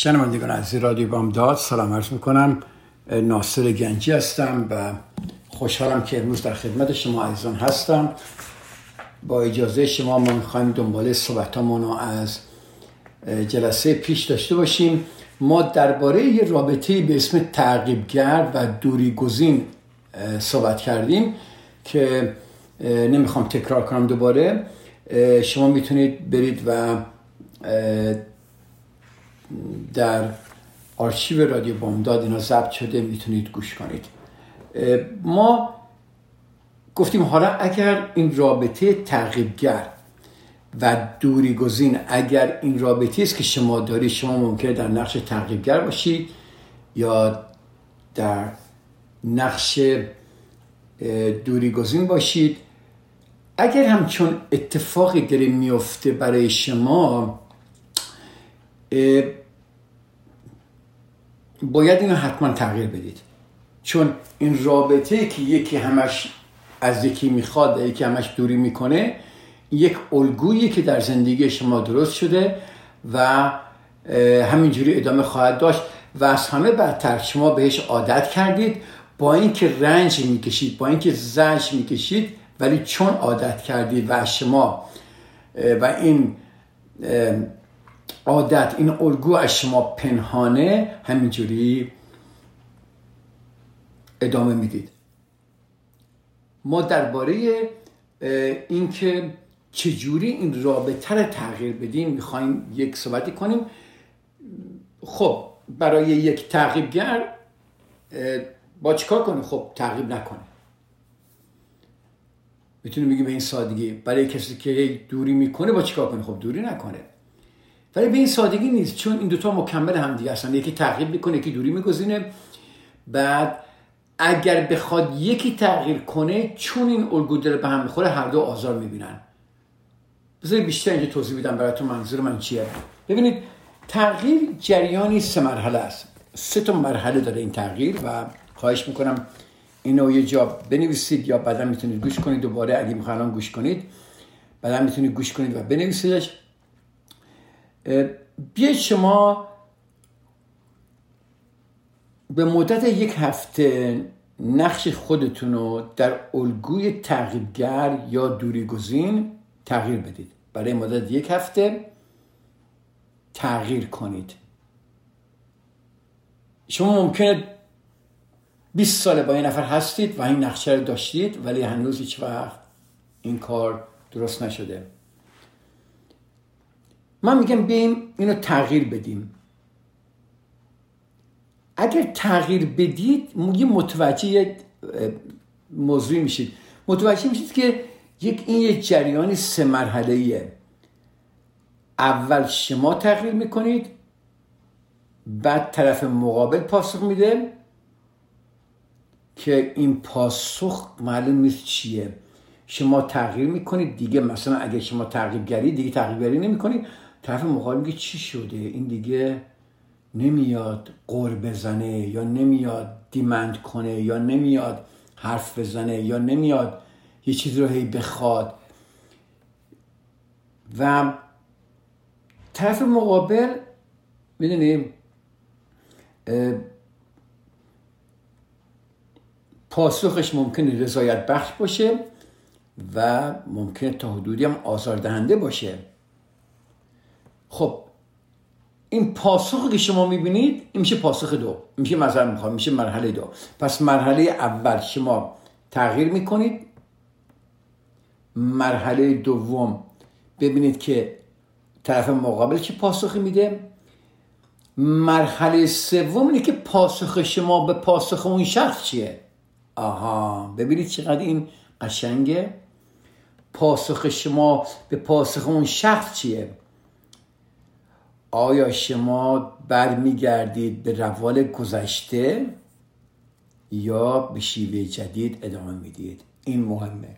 شنوندگان از رادیو بامداد سلام عرض می‌کنم. ناصر گنجی هستم و خوشحالم که امروز در خدمت شما عزیزان هستم. با اجازه شما ما می‌خوایم دنبال صحبتامون رو از جلسه پیش داشته باشیم. ما درباره یه رابطه به اسم تعقیبگر و دوری گزین صحبت کردیم که نمی‌خوام تکرار کنم دوباره. شما می‌تونید برید و در آرشیو رادیو بامداد اینا ضبط شده می‌تونید گوش کنید. ما گفتیم حالا اگر این رابطه تعقیبگر و دوری گزین اگر این رابطه است که شما دارید شما ممکنه در نقش تعقیبگر باشید یا در نقش دوری گزین باشید. اگر همچون اتفاقی داره میفته برای شما باید اینو حتما تغییر بدید. چون این رابطه که یکی همش از یکی می‌خواد یکی همش دوری می‌کنه یک الگویی که در زندگی شما درست شده و همینجوری ادامه خواهد داشت. و از همه بدتر شما بهش عادت کردید. با اینکه رنج می‌کشید با اینکه زنج می‌کشید ولی چون عادت کردید و شما و این عادت این الگو از شما پنهانه همینجوری ادامه می‌دید. ما درباره اینکه چجوری این رابطه رو تغییر بدیم می‌خوایم یک صحبتی کنیم. خب برای یک تعقیبگر با چیکار کنیم؟ خب تعقیب نکنه می‌تونیم بگیم به این سادگی برای کسی که دوری می‌کنه با چیکار کنه خب دوری نکنه. ولی به این سادگی نیست چون این دوتا مکمل هم دیگه هستن. یکی تعقیب می‌کنه یکی دوری میگزینه. بعد اگر بخواد یکی تغییر کنه چون این الگو داره به هم می‌خوره هر دو آزار می‌بینن. بذارید بیشتر اینجا توضیح بدم براتون منظور من چیه. ببینید تغییر جریانی سه مرحله است. سه تا مرحله داره این تغییر و خواهش می‌کنم اینو یه جا بنویسید یا بعدا می‌تونید گوش کنید. دوباره اگه می‌خواین گوش کنید بعدا می‌تونید گوش کنید و بنویسیدش. بیاید شما به مدت یک هفته نقش خودتون رو در الگوی تغییرگر یا دوری گزین تغییر بدید. برای مدت یک هفته تغییر کنید. شما ممکنه 20 ساله با این نفر هستید و این نقشه رو داشتید ولی هنوز هیچ وقت این کار درست نشده. من میگم بیایم اینو تغییر بدیم. اگر تغییر بدید یه متوجه موضوعی میشید. متوجه میشید که یک این یک جریان سه مرحله ایه. اول شما تغییر می‌کنید بعد طرف مقابل پاسخ میده که این پاسخ معلوم نیست چیه. شما تغییر می‌کنید دیگه مثلا اگه شما تغییرگری دیگه تغییرگری نمی‌کنید. طرف مقابل میگه چی شده؟ این دیگه نمیاد قور بزنه یا نمیاد دیمند کنه یا نمیاد حرف بزنه یا نمیاد یه چیزی رو هی بخواد. و طرف مقابل می‌دونیم پاسخش ممکنه رضایت بخش باشه و ممکنه تا حدودی هم آزاردهنده باشه. خب این پاسخی که شما می‌بینید این میشه پاسخ دو. میشه مثلا می‌خوام میشه مرحله دو. پس مرحله اول شما تغییر می‌کنید. مرحله دوم ببینید که طرف مقابل چه پاسخی میده. مرحله سوم اینه که پاسخ شما به پاسخ اون شخص چیه؟ آها ببینید چقدر این قشنگه. پاسخ شما به پاسخ اون شخص چیه؟ آیا شما برمیگردید به روال گذشته یا به شیوه جدید ادامه می‌دید؟ این مهمه.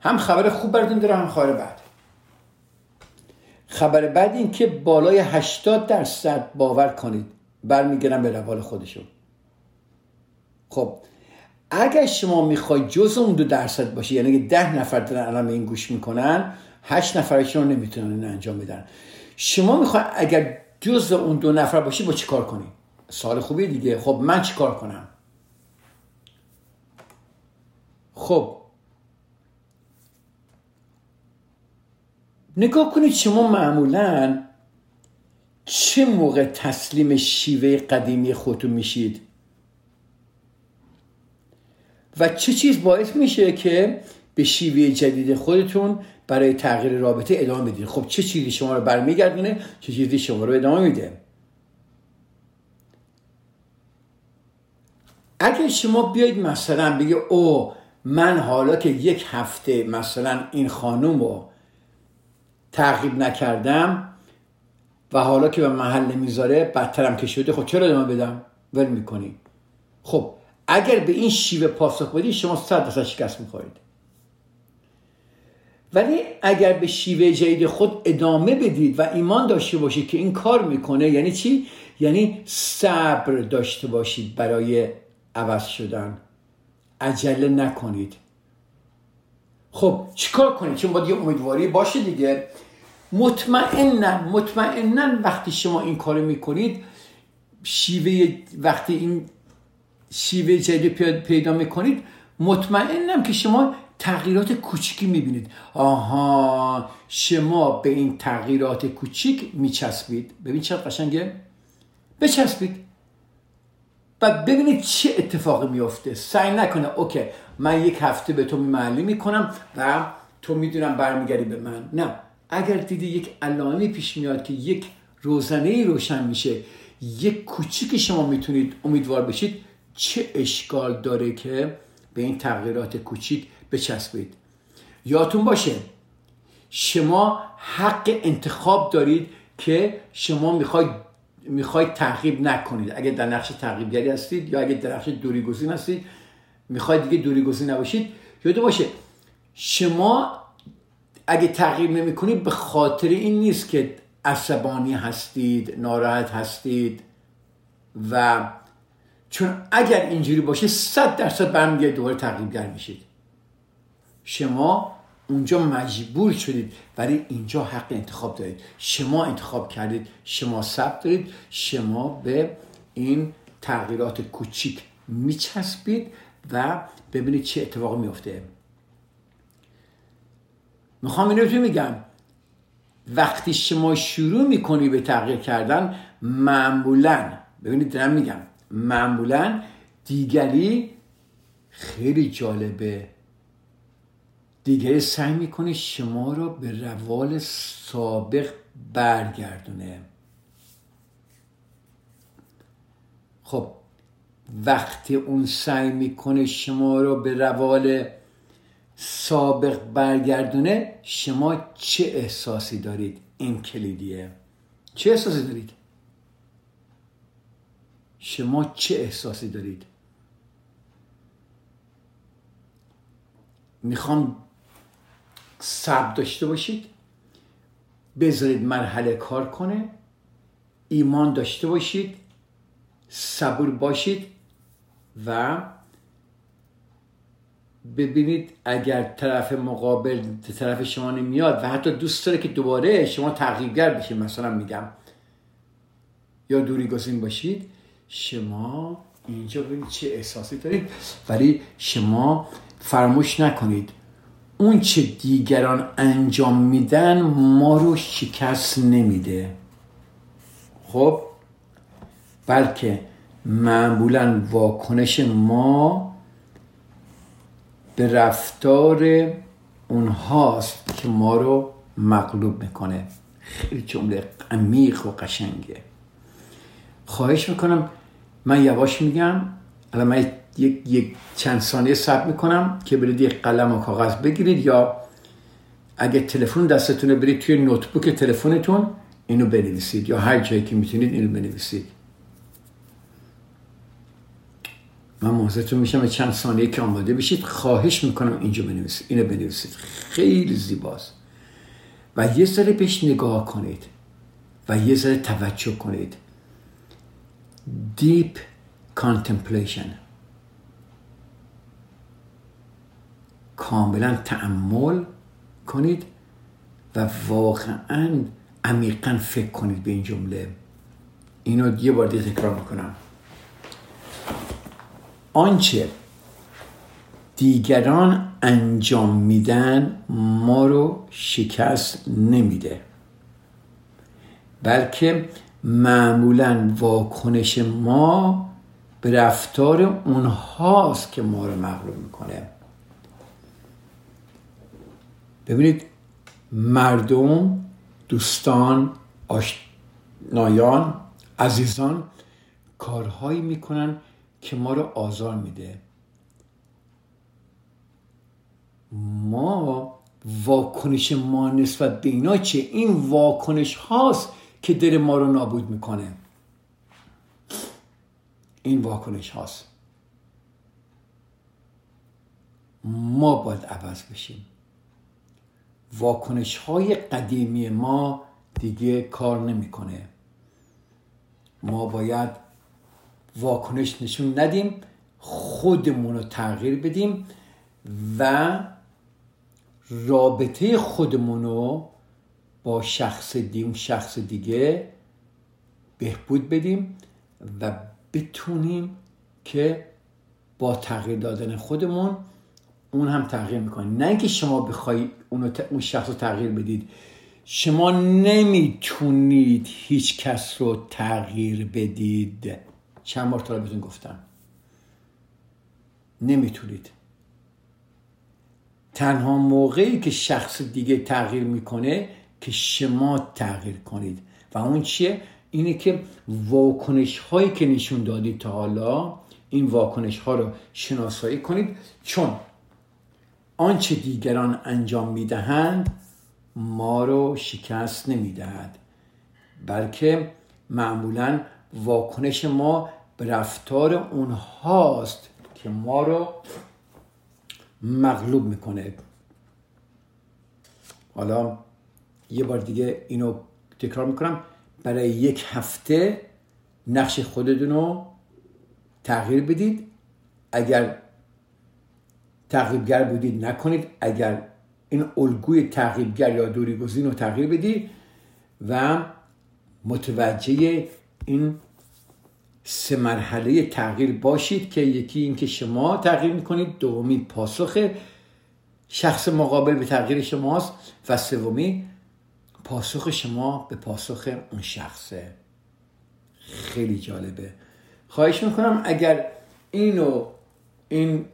هم خبر خوب براتون داره هم خبر بد. خبر بعد این که بالای 80 درصد باور کنید. برمیگردن به روال خودشون. خب اگر شما می‌خوای جز اون دو درصد باشی یعنی ده نفر دارن الان این گوش می‌کنن هشت نفرشون نمی‌تونن این انجام بدن. شما می‌خوای اگر جز اون دو نفر باشی با چیکار کنی؟ سال خوبی دیگه. خب من چیکار کنم؟ خب. نگاه کنید شما معمولا چه موقع تسلیم شیوه قدیمی خودتون میشید؟ و چه چیز باعث میشه که به شیوه جدید خودتون برای تغییر رابطه ادامه بدید خب چه چیزی شما رو برمیگردونه چه چیزی شما رو ادامه میده. اگر شما بیاید مثلا بگه او من حالا که یک هفته مثلا این خانوم رو تعقیب نکردم و حالا که به محل نمی‌ذاره بدترم که شده خب چرا ادامه بدم؟ ول می‌کنی. خب اگر به این شیوه پاسخ بدید شما صد درصد شکست می‌خورید. ولی اگر به شیوه جدید خود ادامه بدید و ایمان داشته باشید که این کار می‌کنه یعنی چی؟ یعنی صبر داشته باشید برای عوض شدن. عجله نکنید. خب چیکار کنید؟ چون باید یه امیدواری باشه دیگه. مطمئنا مطمئنا وقتی شما این کارو می‌کنید شیوه وقتی این شیوه جدید پیدا می‌کنید مطمئنم که شما تغییرات کوچیکی می‌بینید. آها شما به این تغییرات کوچیک میچسبید. ببین چقدر قشنگه. بچسبید. و ببینید چه اتفاقی میفته سعی نکنه اوکی من یک هفته به تو معلوم می‌کنم و تو می‌دونم برمیگردی به من. نه. اگر دیدی یک علائمی پیش میاد که یک روزنه روشن میشه یک کوچیک شما می‌تونید امیدوار بشید چه اشکال داره که به این تغییرات کوچیک بچسبید. یادتون باشه شما حق انتخاب دارید که شما می‌خواید می‌خواید تعقیب نکنید. اگه در نقش تعقیبگری هستید یا اگه در نقش دوری گزین هستید می‌خواید دیگه دوری گزین نباشید. یادتون باشه شما اگه تغییر نمی کنید به خاطر این نیست که عصبانی هستید ناراحت هستید و چون اگر اینجوری باشه صد درصد برمیگرد دوباره تغییرگر میشید. شما اونجا مجبور شدید ولی اینجا حق انتخاب دارید. شما انتخاب کردید شما ثبت دارید شما به این تغییرات کوچیک میچسبید و ببینید چه اتفاقی میفته. می‌خوام اینو تو میگم. وقتی شما شروع می‌کنی به تغییر کردن معمولا ببینید دارم میگم معمولا دیگری خیلی جالبه. دیگری سعی می‌کنه شما رو به روال سابق برگردونه. خب وقتی اون سعی می‌کنه شما رو به روال سابق برگردونه شما چه احساسی دارید؟ این کلیدیه. چه احساسی دارید؟ شما چه احساسی دارید؟ می‌خوام صبر داشته باشید بذارید مرحله کار کنه ایمان داشته باشید صبور باشید و ببینید اگر طرف مقابل طرف شما نمیاد و حتی دوست داره که دوباره شما تغییرگر بشید مثلا میگم یا دوری گزین باشید شما اینجا ببینید چه احساسی دارید ولی شما فراموش نکنید. اون چه دیگران انجام میدن ما رو شکست نمیده. خب؟ بلکه معمولا واکنش ما به رفتار اونهاست که ما رو مغلوب می‌کنه. خیلی جمله عمیق و قشنگه. خواهش می‌کنم من یواش میگم الان من یک, یک چند ثانیه صبر می‌کنم که برید یک قلم و کاغذ بگیرید یا اگه تلفن دستتونه برید توی نوتبوک تلفنتون اینو بنویسید یا هر جایی که می‌تونید اینو بنویسید. من موضوعتون میشم چند ثانیه که آماده بشید. خواهش می‌کنم اینجا بنویسید اینو بنویسید. خیلی زیباست. و یه ذره بهش نگاه کنید و یه ذره توجه کنید. Deep contemplation. کاملا تعمل کنید و واقعا عمیقا فکر کنید به این جمله. اینو یه بار دیگه تکرار می‌کنم. آنچه دیگران انجام میدن ما رو شکست نمیده بلکه معمولا واکنش ما به رفتار اونهاست که ما رو مغلوب می‌کنه. ببینید مردم دوستان آشنایان عزیزان کارهایی می‌کنن که ما رو آزار میده. ما واکنش ما نسبت به اینا چه این واکنش هاست که دل ما رو نابود می‌کنه. این واکنش هاست. ما باید عوض بشیم. واکنش های قدیمی ما دیگه کار نمی‌کنه. ما باید واکنش نشون ندیم خودمون رو تغییر بدیم و رابطه خودمون رو با شخص دیگه شخص دیگه بهبود بدیم و بتونیم که با تغییر دادن خودمون اون هم تغییر می‌کنه. نه اینکه شما بخوای اون, شخص رو تغییر بدید شما نمی‌تونید هیچ کس رو تغییر بدید. چند بار تا گفتم. نمی‌تونید. تنها موقعی که شخص دیگه تغییر می‌کنه که شما تغییر کنید. و اون چیه؟ اینه که واکنش هایی که نشون دادید تا حالا این واکنش ها رو شناسایی کنید. چون آنچه دیگران انجام می‌دهند ما رو شکست نمی‌دهد. بلکه معمولا واکنش ما به رفتار اونهاست که ما رو مغلوب می‌کنه. حالا یه بار دیگه اینو تکرار می‌کنم. برای یک هفته نقش خودتون رو تغییر بدید. اگر تغییرگر بودید نکنید. اگر این الگوی تغییرگر یا دوری گزین رو تغییر بدید و متوجه این سه مرحله تغییر باشید که یکی اینکه شما تغییر می‌کنید دومی پاسخ شخص مقابل به تغییر شماست و سومی پاسخ شما به پاسخ اون شخصه خیلی جالبه. خواهش می‌کنم اگر اینو این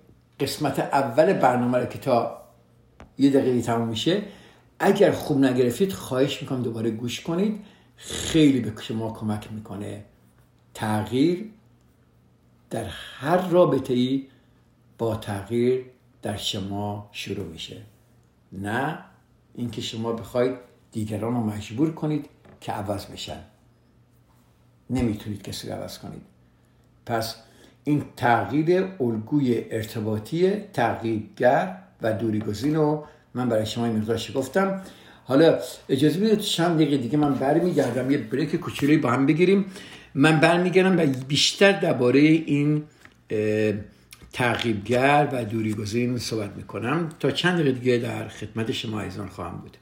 قسمت اول برنامه رو که تا یه دقیقه تموم میشه اگر خوب نگرفتید خواهش می‌کنم دوباره گوش کنید. خیلی به شما کمک می‌کنه. تغییر در هر رابطه ای با تغییر در شما شروع میشه. نه اینکه شما بخواید دیگران رو مجبور کنید که عوض بشن. نمی‌تونید کسی رو عوض کنید. پس این تغییر الگوی ارتباطی تغییرگر و دوری گزین رو من برای شما این مقدار گفتم حالا اجازه بدید چند دقیقه دیگه من برمیگردم یه بریک کوچولویی با هم بگیریم. من برمیگردم و بیشتر درباره این تعقیبگر و دوری گزین صحبت می‌کنم. تا چند دقیقه دیگه در خدمت شما ایزان خواهم بود.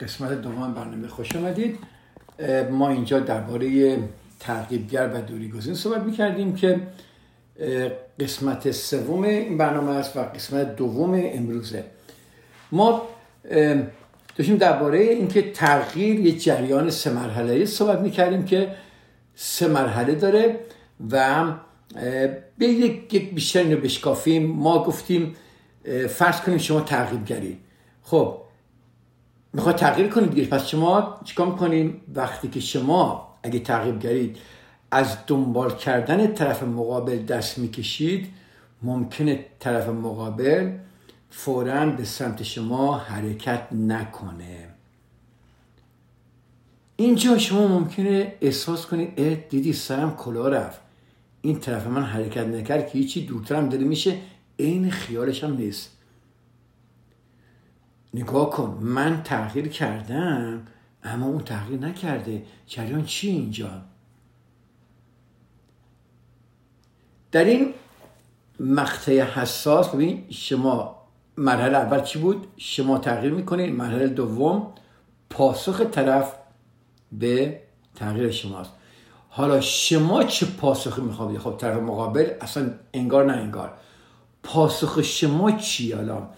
قسمت دوم برنامه خوش آمدید. ما اینجا درباره ترغیبگر و دوریگزین صحبت می‌کردیم که قسمت سوم این برنامه است و قسمت دوم امروزه. ما داشتیم درباره اینکه تغییر یه جریان سه مرحله صحبت می‌کردیم که سه مرحله داره و به یک, بیشتر اینو بشکافیم. ما گفتیم فرض کنیم شما ترغیبگری خب می‌خواد تغییر کنید دیگه. پس شما چیکار می‌کنیم وقتی که شما اگه تغییرگرید از دنبال کردن طرف مقابل دست می‌کشید ممکنه طرف مقابل فورا به سمت شما حرکت نکنه. اینجا شما ممکنه احساس کنید اه دیدی سرم کلا رفت. این طرف من حرکت نکرد که هیچی دورترم داره میشه عین خیالش هم نیست. نگاه کن من تغییر کردم اما اون تغییر نکرده. جریان چی اینجا؟ در این مقطع حساس ببین شما مرحله اول چی بود؟ شما تغییر می‌کنید. مرحله دوم پاسخ طرف به تغییر شماست. حالا شما چه پاسخی می‌خواد خب طرف مقابل اصلا انگار نه انگار. پاسخ شما چی حالا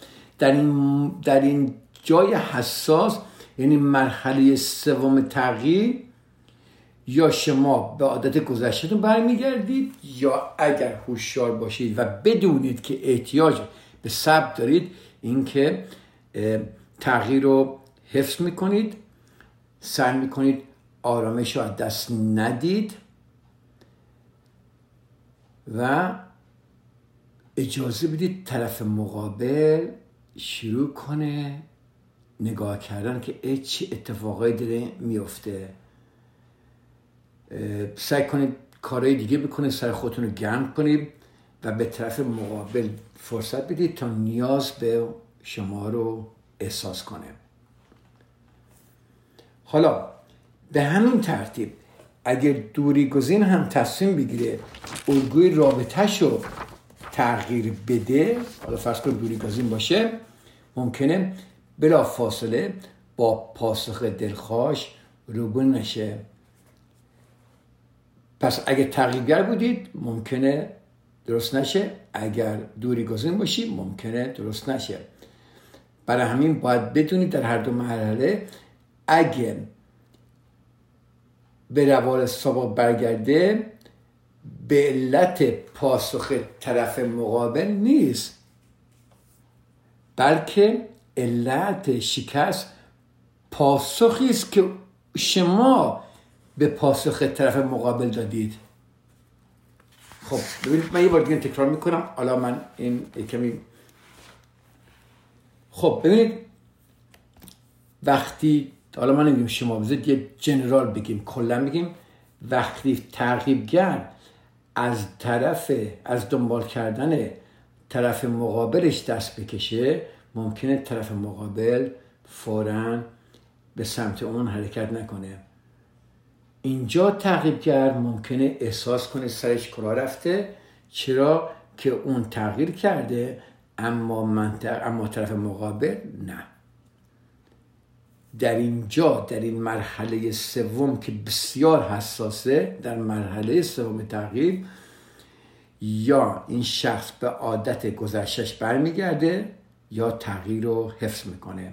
در این, در این جای حساس یعنی مرحله سوم تغییر یا شما به عادت گذشتهتون برمیگردید یا اگر هوشیار باشید و بدونید که احتیاج به صبر دارید اینکه تغییر رو حفظ می‌کنید سعی می‌کنید آرامش رو از دست ندید و اجازه بدید طرف مقابل شروع کنه نگاه کردن که چه اتفاقایی داره میفته. سعی کنید کارهای دیگه بکنید سر خودتون رو گرم کنید و به طرف مقابل فرصت بدید تا نیاز به شما رو احساس کنه. حالا به همین ترتیب اگر دوری گزین هم تصمیم بگیره الگوی رابطهش رو تغییر بده. حالا فرض کنید دوری گزین باشه. ممکنه بلا فاصله با پاسخ دلخواش روبون نشه. پس اگه تغییرگر بودید ممکنه درست نشه. اگر دوری گزین باشید ممکنه درست نشه. برای همین باید بدونید در هر دو مرحله اگه به روال سابق برگرده به علت پاسخ طرف مقابل نیست. بلکه علت شکست پاسخی است که شما به پاسخ طرف مقابل دادید. خب ببینید من یه بار دیگه تکرار می‌کنم. حالا من این کمی خب ببینید. وقتی حالا من نمیگیم شما بذارید یه جنرال بگیم کلا بگیم. وقتی ترغیبگر از طرف از دنبال کردن طرف مقابلش دست بکشه ممکنه طرف مقابل فورا به سمت اون حرکت نکنه. اینجا تغییرگر ممکنه احساس کنه سرش کلا رفته. چرا که اون تغییر کرده اما منطق اما طرف مقابل نه. در اینجا در این مرحله سوم که بسیار حساسه در مرحله سوم تغییر یا این شخص به عادت گذشتش برمیگرده یا تغییر رو حفظ می‌کنه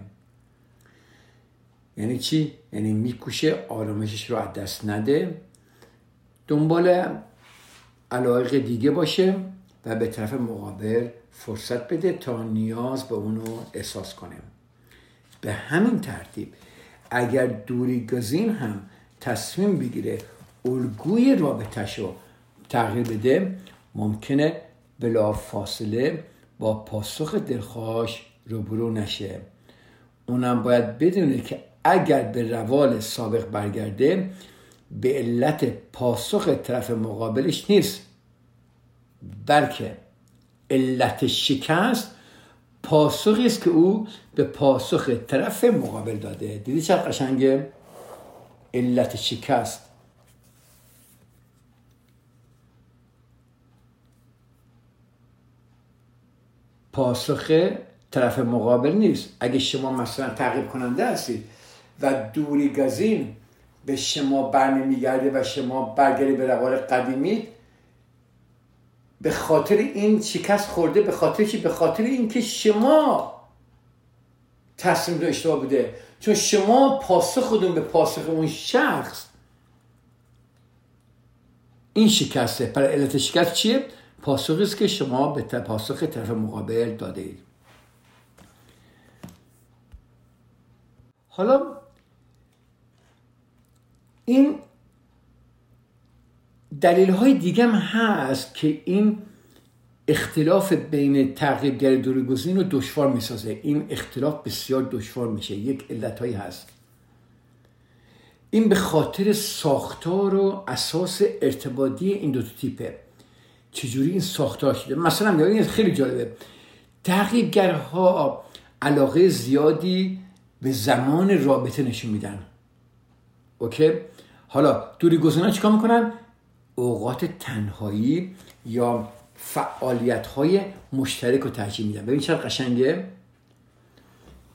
یعنی چی؟ یعنی میکوشه آرامشش رو از دست نده دنبال علایق دیگه باشه و به طرف مقابل فرصت بده تا نیاز به اونو احساس کنه به همین ترتیب اگر دوری گزین هم تصمیم بگیره الگوی رابطهش رو تغییر بده ممکنه بلا فاصله با پاسخ دلخواش روبرو نشه. اونم باید بدونه که اگر به روال سابق برگرده به علت پاسخ طرف مقابلش نیست بلکه علت شکست پاسخی است که او به پاسخ طرف مقابل داده. دیدی چه قشنگه؟ علت شکست. پاسخ طرف مقابل نیست. اگه شما مثلا تعقیب کننده هستید و دوری گزین به شما برنمیگرده و شما برگردی به روال قدیمی به خاطر این شکست خورده به خاطر چی؟ به خاطر اینکه شما تصمیم دو اشتباه بوده. چون شما پاسخ خودون به پاسخ اون شخص این شکسته. پر علت شکست چیه؟ پاسخی است که شما به پاسخ طرف مقابل داده اید. حالا این دلیل های دیگه هم هست که این اختلاف بین تغییرگر دوریگزین رو دشوار می‌سازه. این اختلاف بسیار دشوار میشه. یک علت هایی هست. این به خاطر ساختار و اساس ارتباطی این دو تیپه. چجوری این ساختار شده؟ مثلا این خیلی جالبه. تغییرگرها علاقه زیادی به زمان رابطه نشون میدن. اوکی؟ حالا دوری گزینا چیکار می‌کنن؟ اوقات تنهایی یا فعالیت های مشترک رو ترجیح میدن. ببین چقدر قشنگه.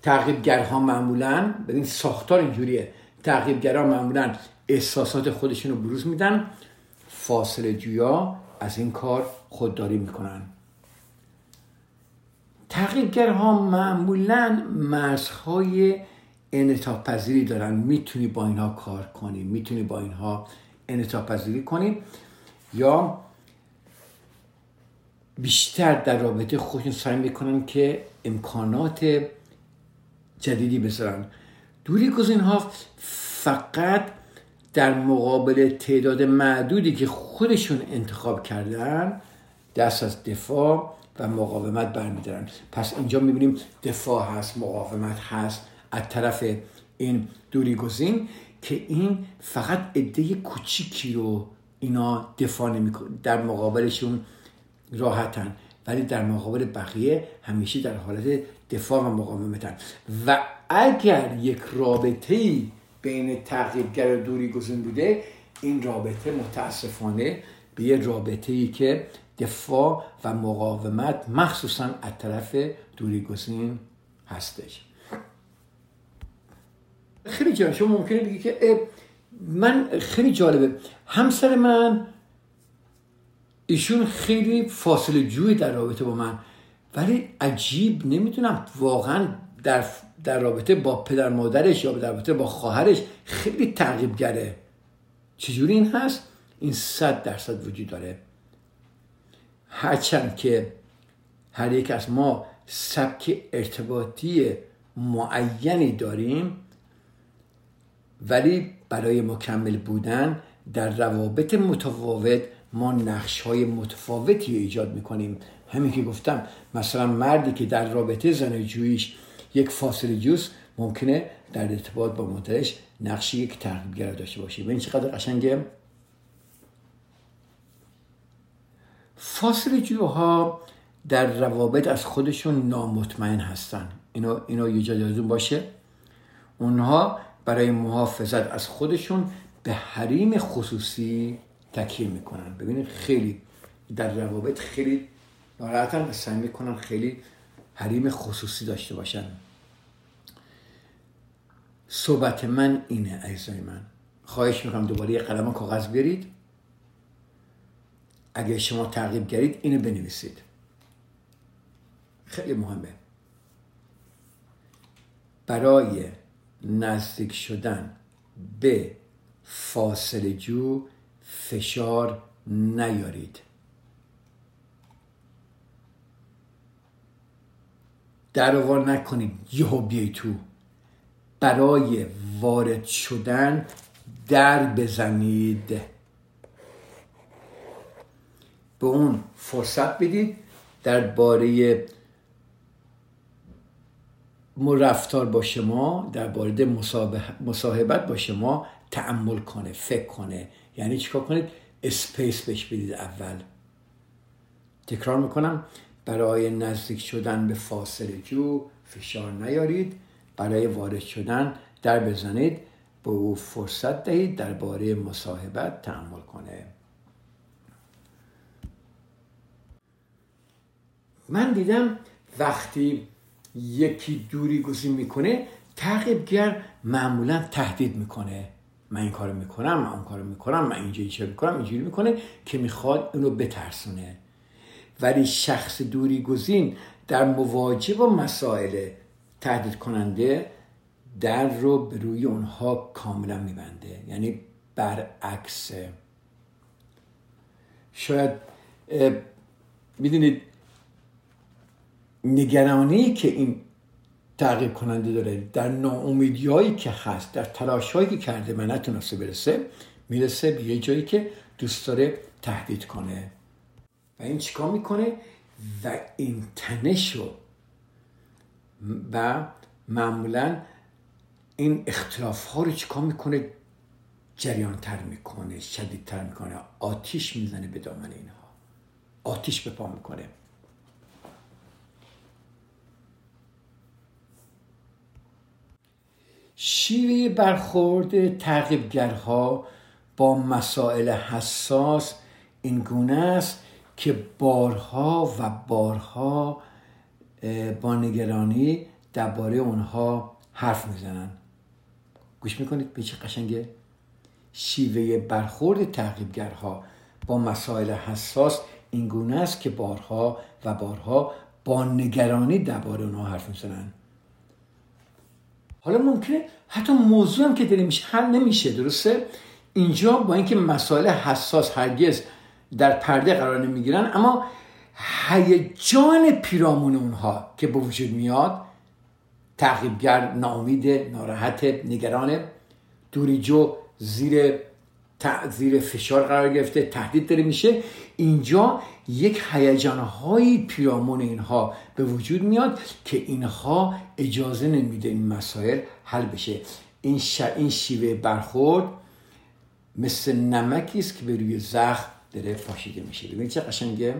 تغییبگرها معمولا ببین ساختار اینجوریه. تغییبگرها معمولا احساسات خودشون رو بروز میدن. فاصله جویا از این کار خودداری می‌کنن. تغییرگرها معمولا مرزهای انعطاف پذیری دارن. می‌تونی با اینها کار کنی. می‌تونی با اینها انعطاف پذیری کنی یا بیشتر در رابطه خودشون سعی می‌کنن که امکانات جدیدی بذارن. دوری گزین ها فقط در مقابل تعداد معدودی که خودشون انتخاب کردن دست از دفاع و مقاومت برمیدارن. پس اینجا می‌بینیم دفاع هست مقاومت هست از طرف این دوری گزین. که این فقط عده کوچیکی رو اینا دفاع نمیکن در مقابلشون راحتن ولی در مقابل بقیه همیشه در حالت دفاع و مقاومتن. و اگر یک رابطه بین تغییرگر و دوری گزین بوده این رابطه متاسفانه به یه رابطه ای که دفاع و مقاومت مخصوصا از طرف دوری گزین هستش. خیلی جالب. شما ممکنه بگی که من خیلی جالبه. همسر من ایشون خیلی فاصله جوی در رابطه با من. ولی عجیب نمی‌تونم واقعا در, در رابطه با پدر مادرش یا در رابطه با خواهرش خیلی تعقیبگره. چجوری این هست؟ این صد درصد وجود داره. هرچند که هر یک از ما سبک ارتباطی معینی داریم ولی برای مکمل بودن در روابط متفاوت ما نقش های متفاوتی ایجاد می‌کنیم. همین که گفتم مثلا مردی که در رابطه زن جویش یک فاصله جوست ممکنه در ارتباط با مادرش نقش یک ترغیبگر داشته باشه. این چقدر قشنگه. فاصله جوها در روابط از خودشون نامطمئن هستن. اینو, اینو یه جا باشه. اونها برای محافظت از خودشون به حریم خصوصی تکیه می‌کنن. ببینید خیلی در روابط خیلی ناراحتن و سعی می‌کنن خیلی حریم خصوصی داشته باشن. صحبت من اینه عزیزای من. خواهش می‌کنم دوباره یه قلم کاغذ برید اگه شما تعقیب گرید اینو بنویسید. خیلی مهمه. برای نزدیک شدن به فاصله جو فشار نیارید. در درآور نکنید یهو بیای تو. برای وارد شدن در بزنید. به اون فرصت بدید درباره رفتار با شما درباره مصاحبت با شما تعمل کنه فکر کنه. یعنی چیکار کنید؟ اسپیس بهش بدید اول. تکرار می‌کنم. برای نزدیک شدن به فاصله جو فشار نیارید. برای وارد شدن در بزنید. به او فرصت دهید درباره مصاحبت تعمل کنه. من دیدم وقتی یکی دوری گزین می‌کنه تعقیبگر معمولا تهدید می‌کنه. من این کارو می‌کنم من اون کارو می‌کنم من اینجوری چه می‌کنم اینجوری می‌کنه که می‌خواد اونو بترسونه. ولی شخص دوری گزین در مواجه با مسائل تهدید کننده در رو به روی اونها کاملا میبنده. یعنی برعکس. شاید می‌دونید نگرانی که این تعقیب کننده داره در ناامیدیایی که هست در تلاشهایی که کرده من نتونسته برسه می‌رسه به یه جایی که دوست داره تهدید کنه. و این چیکار می‌کنه؟ و این تنش رو و معمولا این اختلاف ها رو چیکار می‌کنه؟ جریان تر می‌کنه شدیدتر می‌کنه آتیش می‌زنه به دامن اینها. آتیش به پا می‌کنه. شیوه برخورد تعقیبگرها با مسائل حساس این گونه است که بارها و بارها با نگرانی درباره اونها حرف می‌زنن. گوش می‌کنید به چه قشنگه؟ شیوه برخورد تعقیبگرها با مسائل حساس این گونه است که بارها و بارها با نگرانی درباره اونها حرف می‌زنن. حالا ممکنه حتی موضوع هم که داریم میشه حل نمیشه درسته؟ اینجا با اینکه مسائل حساس هرگز در پرده قرار نمی‌گیرن اما هیجان پیرامون اونها که به وجود میاد تعقیبگر ناامید ناراحت نگران دوریجو زیر زیر فشار قرار گرفته تهدید داره میشه. اینجا یک هیجانهایی پیرامون اینها به وجود میاد که اینها اجازه نمیده این مسائل حل بشه. این, این شیوه برخورد مثل نمکی است که به روی زخم داره پاشیده میشه. ببینید چه قشنگه؟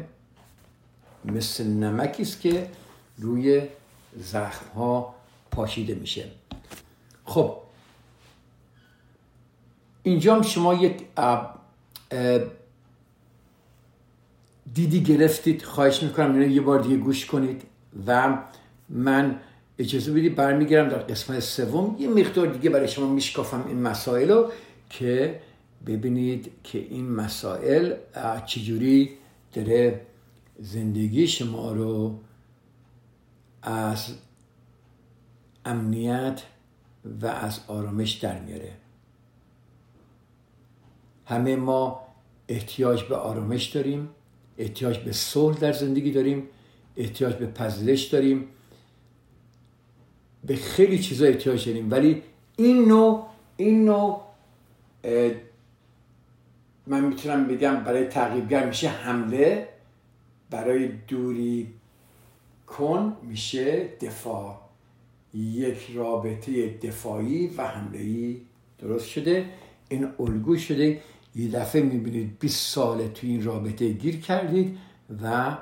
مثل نمکی است که روی زخم ها پاشیده میشه. خب اینجا شما یک دیدی گرفتید خواهش می‌کنم اینو یه بار دیگه گوش کنید و من اجازه بدید برمیگردم در قسمت سوم. یه مقدار دیگه برای شما میشکافم این مسائل رو که ببینید که این مسائل چجوری داره زندگی شما رو از امنیت و از آرامش در میاره. همه ما احتیاج به آرامش داریم احتیاج به صلح در زندگی داریم احتیاج به پذیرش داریم. به خیلی چیزا احتیاج داریم. ولی این نوع این نوع من می‌تونم بگم برای تعقیبگر میشه حمله برای دوری کن میشه دفاع. یک رابطه دفاعی و حمله درست شده. این الگو شده. یه دفعه می‌بینید 20 سال تو این رابطه گیر کردید و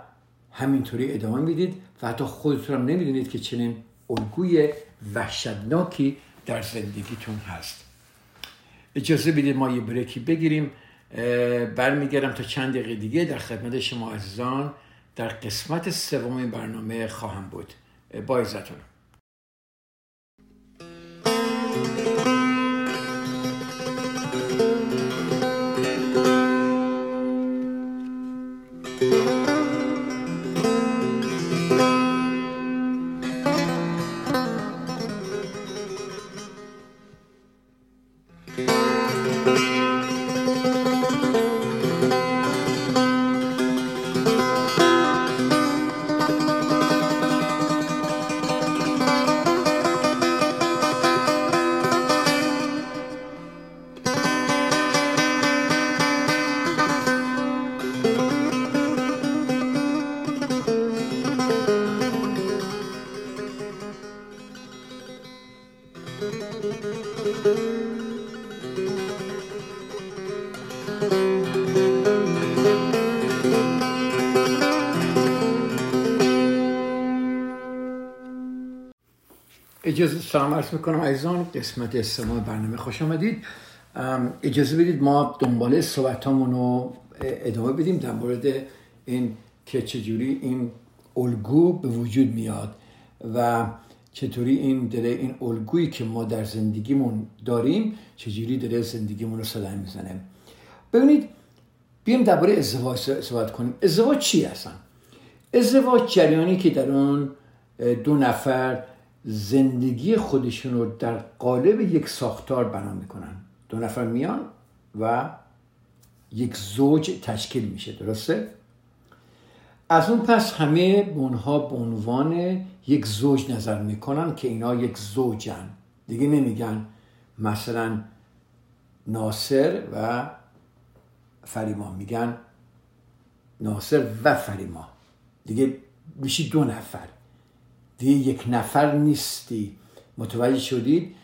همینطوری ادامه می‌دید و حتی خودتون هم نمی‌دونید که چنین الگوی وحشتناکی در زندگیتون هست. اجازه بدید ما یه بریکی بگیریم. برمیگردم تا چند دقیقه دیگه در خدمت شما عزیزان. در قسمت سوم برنامه خواهم بود. با عزتون اجازه سلام عرض می‌کنم عزیزان قسمت استماع برنامه خوش آمدید. اجازه بدید ما دنباله صحبت رو ادامه بدیم در مورد این که چجوری این الگو به وجود میاد و چطوری این داره این الگویی که ما در زندگیمون داریم چجوری داره زندگیمون رو صدای می‌زنه. ببینید بیایم درباره ازدواج صحبت کنیم. ازدواج چی هستن؟ ازدواج جریانی که در اون دو نفر زندگی خودشون رو در قالب یک ساختار بنا می‌کنن. دو نفر میان و یک زوج تشکیل میشه درسته؟ از اون پس همه به اونها به عنوان یک زوج نظر می‌کنن که اینا یک زوجن. دیگه نمیگن مثلا ناصر و فریما. میگن ناصر و فریما. دیگه میشی دو نفر. دیگه یک نفر نیستی. متوجه شدید؟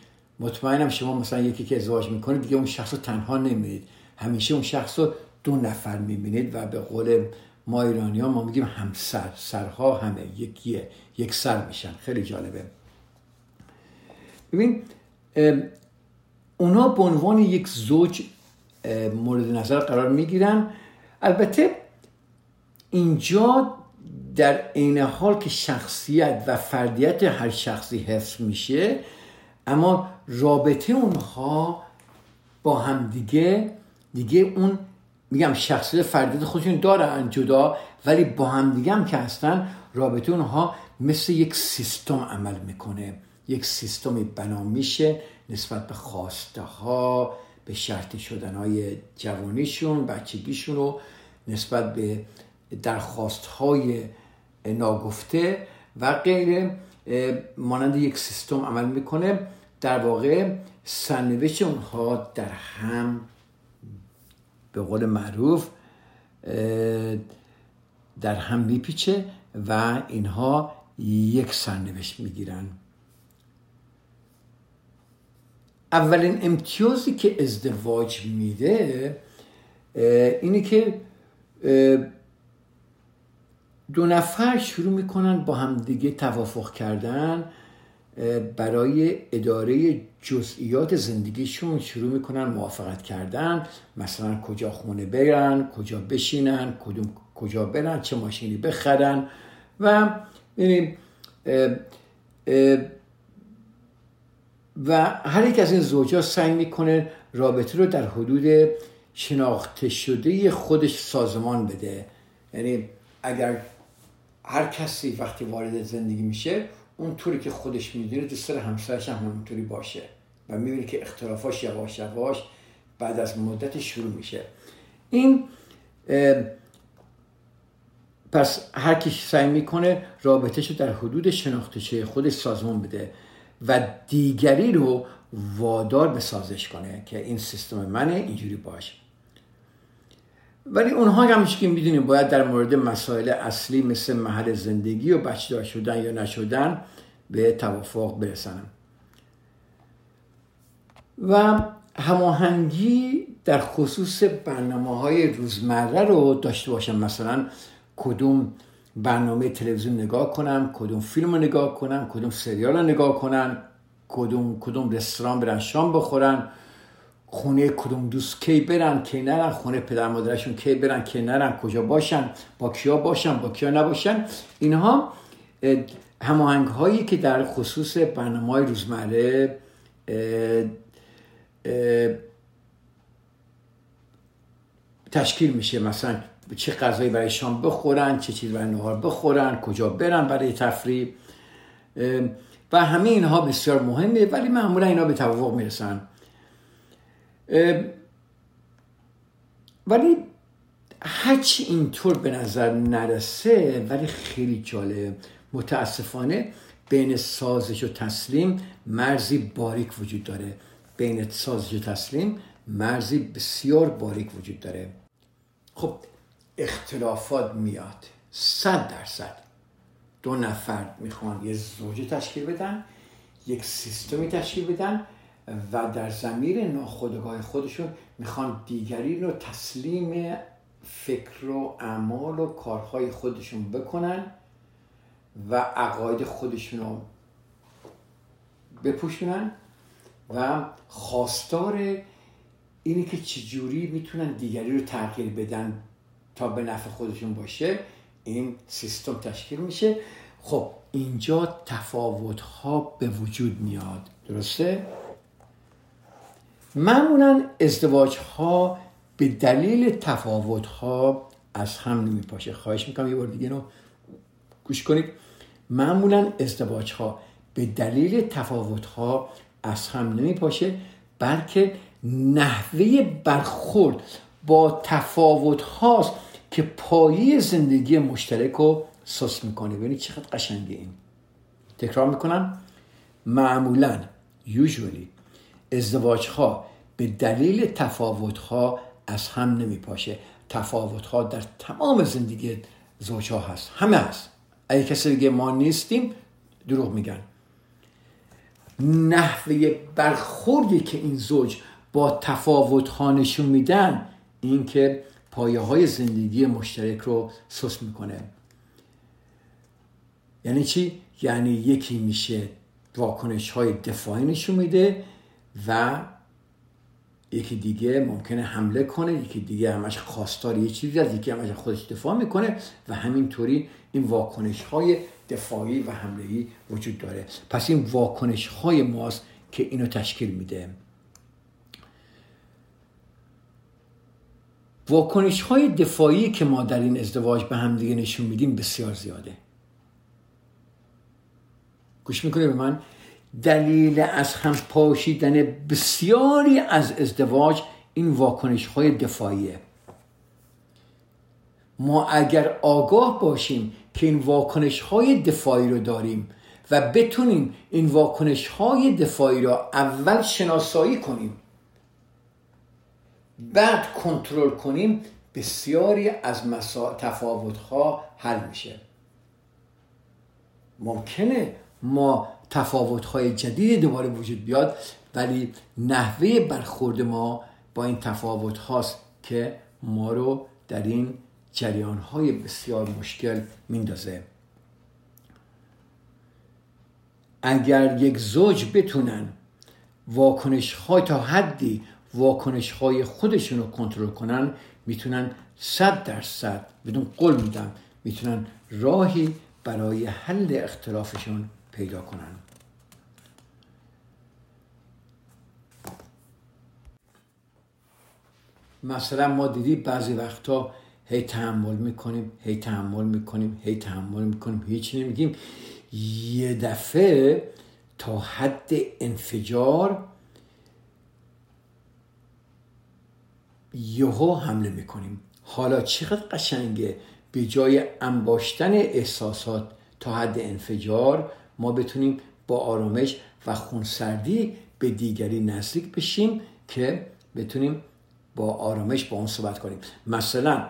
مطمئنم شما مثلا یکی که ازدواج می‌کنید دیگه اون شخص رو تنها نمی‌دید همیشه اون شخص رو دو نفر می‌بینید و به قول ما ایرانی ها ما میگیم همسر. سرها همه. یکیه. یک سر میشن. خیلی جالبه. ببین اونا به عنوان یک زوج مورد نظر قرار می‌گیرن. البته اینجا در عین حال که شخصیت و فردیت هر شخصی حفظ میشه اما رابطه اونها با هم دیگه دیگه اون میگم شخصیت فردیت خودشون دارن جدا ولی با هم دیگه هم که هستن رابطه اونها مثل یک سیستم عمل می‌کنه. یک سیستمی بنا میشه نسبت به خواسته ها به شرطی شدن های جوانیشون بچگیشون رو نسبت به درخواست های ناگفته و غیره مانند یک سیستم عمل می‌کنه در واقع سرنوشت اونها در هم به قول معروف در هم میپیچه و اینها یک سرنوشت می‌گیرن. اولین امتیازی که ازدواج میده اینه که دو نفر شروع می‌کنن با هم دیگه توافق کردن برای اداره جزئیات زندگیشون شروع می‌کنن موافقت کردن. مثلا کجا خونه برن کجا بشینن کدوم کجا برن چه ماشینی بخرن. و یعنی و هر یک از این زوجا سعی می‌کنه رابطه رو در حدود شناخته شده خودش سازمان بده. یعنی اگر هر کسی وقتی وارد زندگی میشه اون طوری که خودش می‌دونه دوست داره همسرش هم اونطوری باشه و می‌بینی که اختلافاش یواش یواش بعد از مدت شروع میشه. این پس هر کی سعی می‌کنه رابطهش رو در حدود شناختشه خودش سازمان بده و دیگری رو وادار به سازش کنه که این سیستم منه اینجوری باشه. ولی اونها هم که می‌دونیم باید در مورد مسائل اصلی مثل محل زندگی و بچه شدن یا نشدن به توافق برسن و هماهنگی در خصوص برنامه های روزمره رو داشته باشم. مثلا کدوم برنامه تلویزیون نگاه کنم کدوم فیلم رو نگاه کنم کدوم سریال رو نگاه کنم کدوم کدوم رستوران برن شام بخورن. خونه کدوم دوست کی برن کی نرن خونه پدر مادرشون کی برن کی نرن کجا باشن با کیا باشن با کیا نباشن. اینها هماهنگ هایی که در خصوص برنامه های روزمره تشکیل میشه. مثلا چه غذایی برای شام بخورن چه چیز برای نهار بخورن کجا برن برای تفریح. و همه اینها بسیار مهمه ولی معمولا اینا به توافق می‌رسن. ولی هرچی اینطور به نظر نرسه ولی خیلی جالب متاسفانه بین سازش و تسلیم مرزی باریک وجود داره. بین سازش و تسلیم مرزی بسیار باریک وجود داره. خب اختلافات میاد. صد درصد. دو نفر می‌خوان یه زوجه تشکیل بدن یک سیستمی تشکیل بدن. و در زمیر ناخودگاه خودشون می‌خوان دیگری رو تسلیم فکر و اعمال و کارهای خودشون بکنن و عقاید خودشون رو بپوشونن و خواستار اینی که چجوری می‌تونن دیگری رو تغییر بدن تا به نفع خودشون باشه این سیستم تشکیل میشه خب اینجا تفاوت ها به وجود میاد درسته؟ معمولا ازدواج ها به دلیل تفاوت ها از هم نمیپاشه. خواهش می‌کنم یه بار دیگه رو گوش کنید. معمولا ازدواج ها به دلیل تفاوت ها از هم نمیپاشه بلکه نحوه برخورد با تفاوت هاست که پایه زندگی مشترک رو سس می‌کنه. ببینید چقدر قشنگه این. تکرار می‌کنم. معمولا یوزولی ازدواج ها به دلیل تفاوت ها از هم نمیپاشه. تفاوت ها در تمام زندگی زوج ها هست. همه هست. اگه کسی بگه ما نیستیم دروغ میگن. نحوه برخوردی که این زوج با تفاوت ها نشون میدن این که پایه های زندگی مشترک رو سس می‌کنه. یعنی چی؟ یعنی یکی میشه واکنش های دفاعی نشون میده و یکی دیگه ممکنه حمله کنه یکی دیگه همش خواستار یه چیزی از یکی همش خودش دفاع می‌کنه و همینطوری این واکنش های دفاعی و حمله وجود داره. پس این واکنش های ماست که اینو تشکیل میده. واکنش های دفاعی که ما در این ازدواج به هم دیگه نشون میدیم بسیار زیاده. گوش می‌کنه به من؟ دلیل از هم پاشیدن بسیاری از ازدواج این واکنش های دفاعیه. ما اگر آگاه باشیم که این واکنش های دفاعی رو داریم و بتونیم این واکنش های دفاعی را اول شناسایی کنیم بعد کنترل کنیم بسیاری از مسا... تفاوت ها حل میشه. ممکنه ما تفاوت های جدید دوباره وجود بیاد ولی نحوه برخورد ما با این تفاوت هاست که ما رو در این جریان های بسیار مشکل میندازه. اگر یک زوج بتونن واکنش های تا حدی واکنش های خودشون رو کنترل کنن می‌تونن صد درصد بدون قول میدم می‌تونن راهی برای حل اختلافشون پیدا کنن. مثلا ما دیدی بعضی وقتا هی تحمل می‌کنیم هی تحمل می‌کنیم هی تحمل می‌کنیم هیچی نمیگیم. یه دفعه تا حد انفجار یهو حمله می‌کنیم. حالا چقدر قشنگه؟ به جای انباشتن احساسات تا حد انفجار ما بتونیم با آرامش و خونسردی به دیگری نزدیک بشیم که بتونیم با آرامش با اون صحبت کنیم. مثلا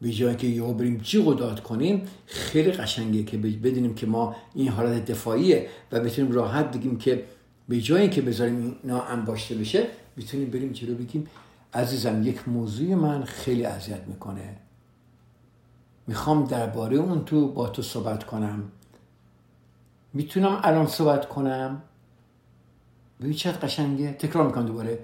به جای که یهو بریم جیغ و داد کنیم خیلی قشنگه که بدونیم که ما این حالت دفاعیه و بتونیم راحت بگیم که به جای که بذاریم اینا انباشته بشه می‌تونیم بریم جلو بگیم عزیزم یک موضوع من خیلی اذیت می‌کنه. می‌خوام درباره اون تو با تو صحبت کنم. می‌تونم الان صحبت کنم؟ ببین چقدر قشنگه. تکرار می‌کنم دوباره.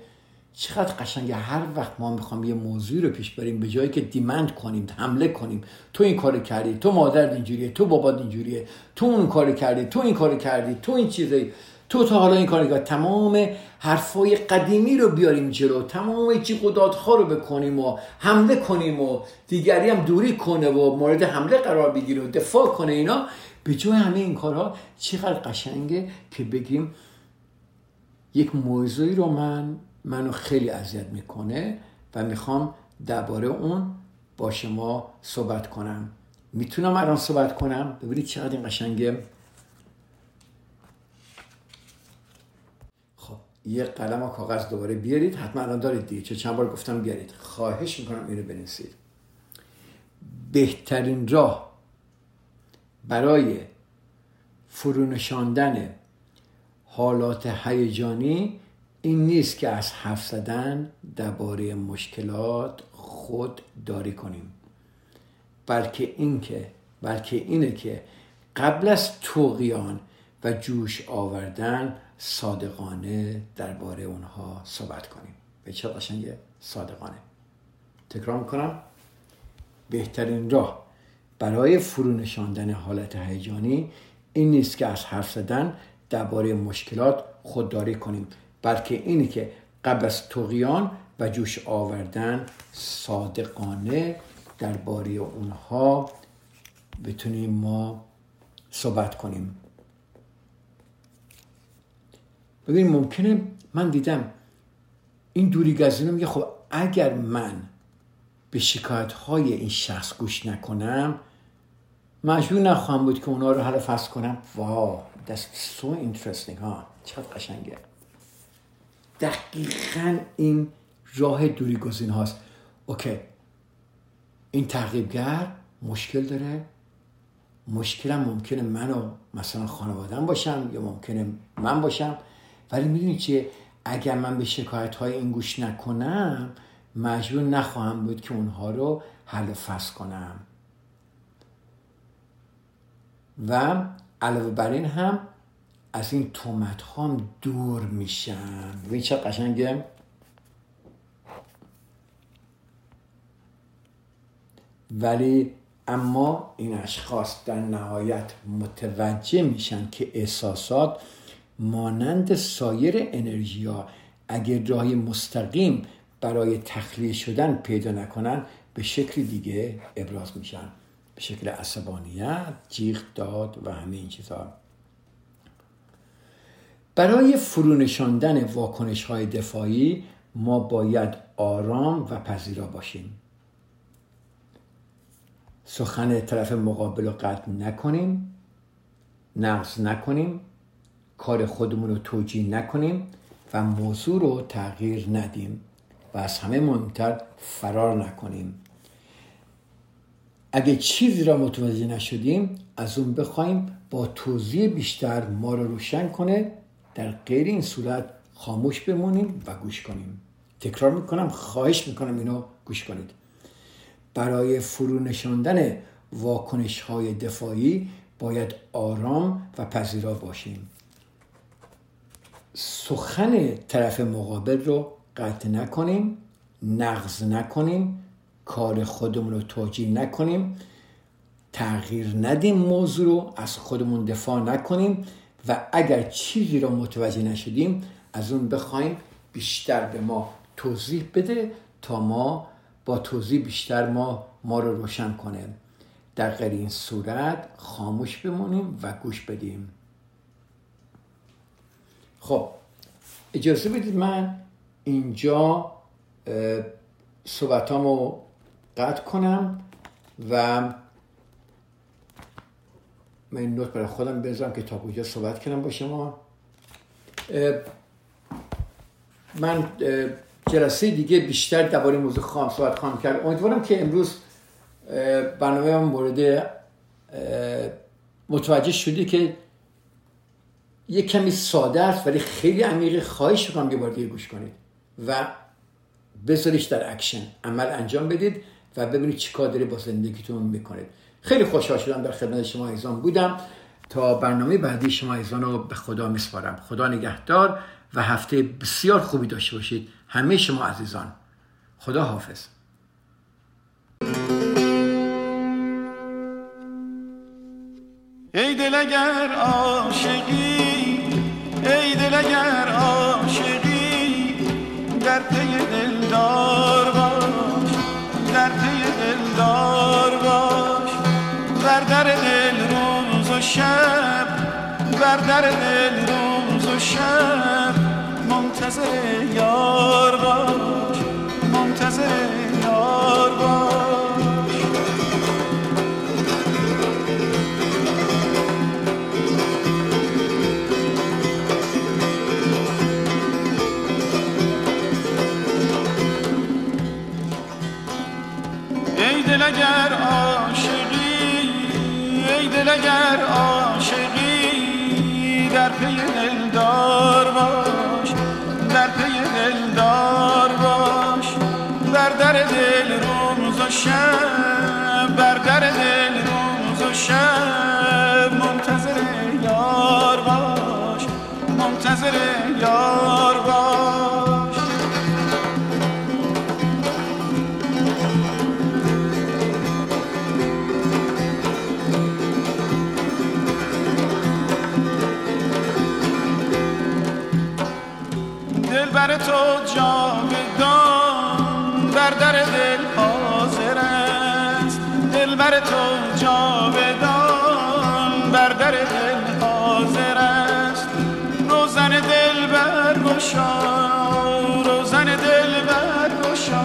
چقدر قشنگه. هر وقت ما می‌خوام یه موضوع رو پیش بریم به جایی که دیمند کنیم حمله کنیم. تو این کار کردی تو مادر اینجوریه تو بابات اینجوریه تو اون کار کردی تو این کار کردی تو این چیزی تو تا حالا این کار کرد تمام حرفای قدیمی رو بیاریم جلو. تمام چی قدادها رو بکنیم و حمله کنیم و دیگری هم دوری کنه و مورد حمله قرار بگیره و دفاع کنه اینا. به جای همه این کارها چقدر قشنگه که بگیم یک موضوعی رو من منو خیلی اذیت می‌کنه و می‌خوام درباره اون با شما صحبت کنم. می‌تونم الان صحبت کنم؟ ببینید چقدر این قشنگه. خب یه قلم و کاغذ دوباره بیارید. حتما الان دارید دیگه. چه چند بار گفتم بیارید. خواهش می‌کنم اینو بنویسید. بهترین راه برای فرونشاندن حالات هیجانی این نیست که از حرف زدن درباره مشکلات خود داری کنیم. بلکه اینکه بلکه اینه که قبل از توقیان و جوش آوردن صادقانه درباره اونها صحبت کنیم. به چه قشنگه؟ صادقانه. تکرار می‌کنم. بهترین راه برای فرو نشاندن حالت هیجانی این نیست که از حرف زدن درباره مشکلات خودداری کنیم بلکه اینی که قبل از توقیان و جوش آوردن صادقانه درباره اونها بتونیم ما صحبت کنیم. ببین ممکنه من دیدم این دوری گزینه میگه خب اگر من به شکایت های این شخص گوش نکنم مجبور نخواهم بود که اونا رو حل فصل کنم. واو that's so interesting ها. چقدر قشنگه. دقیقا این راه دوری گزین هاست. اوکی. این تقریبگر مشکل داره. مشکلم ممکنه من و مثلا خانوادم باشم یا ممکنه من باشم. ولی می‌دونی چیه؟ اگر من به شکایت های این گوش نکنم مجبور نخواهم بود که اونها رو حل و فصل کنم. و علاوه بر این هم از این تومت هم دور میشم و چه قشنگه؟ ولی اما این اشخاص در نهایت متوجه میشن که احساسات مانند سایر انرژی ها اگر راهی مستقیم برای تخلیه شدن پیدا نکنن به شکل دیگه ابراز میشن. شکل عصبانیت، جیغ داد و همه این چیزها برای فرونشاندن واکنش های دفاعی ما باید آرام و پذیرا باشیم. سخن طرف مقابل رو قطع نکنیم نقض نکنیم کار خودمون رو توجیه نکنیم و موضوع رو تغییر ندیم و از همه مهمتر فرار نکنیم. اگه چیزی را متوجه نشدیم از اون بخوایم با توضیح بیشتر ما رو روشن کنه در غیر این صورت خاموش بمونیم و گوش کنیم. تکرار می‌کنم خواهش می‌کنم اینو گوش کنید. برای فرو نشاندن واکنش های دفاعی باید آرام و پذیرا باشیم. سخن طرف مقابل رو قطع نکنیم نقض نکنیم کار خودمون رو توجیه نکنیم تغییر ندیم موضوع رو از خودمون دفاع نکنیم و اگر چیزی رو متوجه نشدیم از اون بخوایم بیشتر به ما توضیح بده تا ما با توضیح بیشتر ما ما رو روشن کنه. در غیر این صورت خاموش بمونیم و گوش بدیم. خب اجازه بدید من اینجا صحبتامو قطع کنم و من این نوت برای خودم بذارم که تا کجا صحبت کنم با شما. من جلسه دیگه بیشتر درباره موضوع خواهم صحبت خواهم کرد. امیدوارم که امروز برنامه مورد متوجه شدی که یه کمی ساده است ولی خیلی عمیقی. خواهش می‌کنم یه بار دیگه گوش کنید و بذاریش در اکشن. عمل انجام بدید. و ببینید چیکار داری با زندگیتون می‌کنید. خیلی خوشحال شدم در خدمت شما عزیزان بودم. تا برنامه بعدی شما عزیزان رو به خدا میسپارم. خدا نگهدار و هفته بسیار خوبی داشته باشید. همه شما عزیزان. خدا حافظ. ای دل اگر عاشقی شب بر در دل روز دل اگر عاشقی در پی دلدار باش در پی دلدار باش. بر در دل روز و شب بر در دل روز و شب منتظر یار باش منتظر یار تو جاودان بر در دل حاضر است. دل بر تو جاودان بر در دل حاضر است. روزن دل برگشا روزن دل برگشا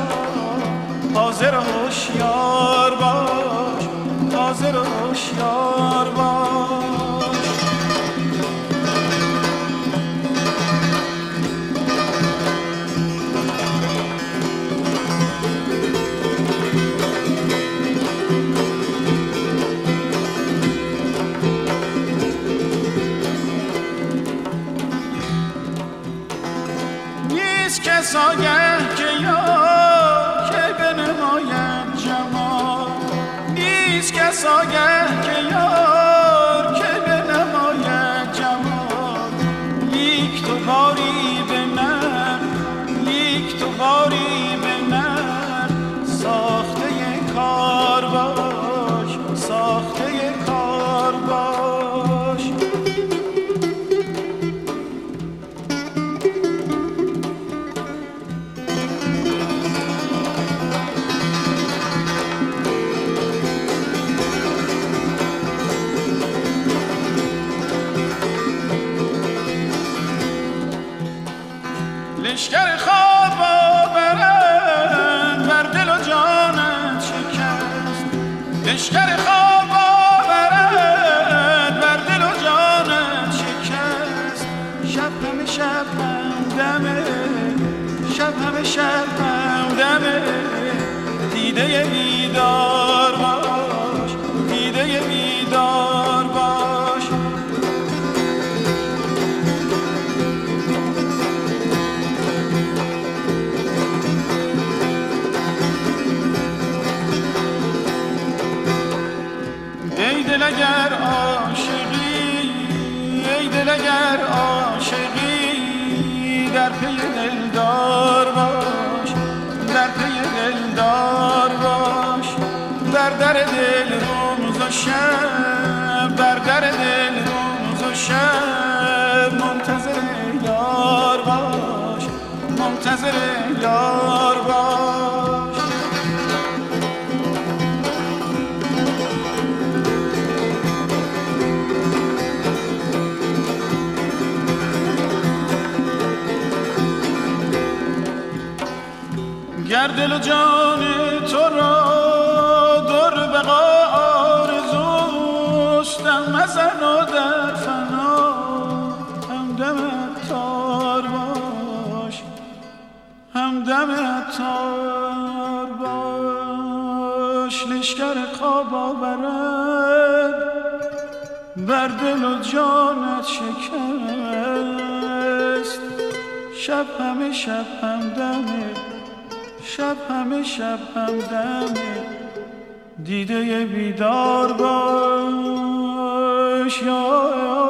حاضر و هوشیار باش حاضر و هوشیار باش. آگه که یار که بنماید جمال؟ نیست که یار در دل روز و شب بر در دل روز و شب. منتظر یار باش منتظر یار باش. گر دل و جان تو را همدم تار باش لشکر خواب آورد. بر دل و جانت شکست. شب همه شب همدمه شب همه شب همدمه دیده بیدار باش یا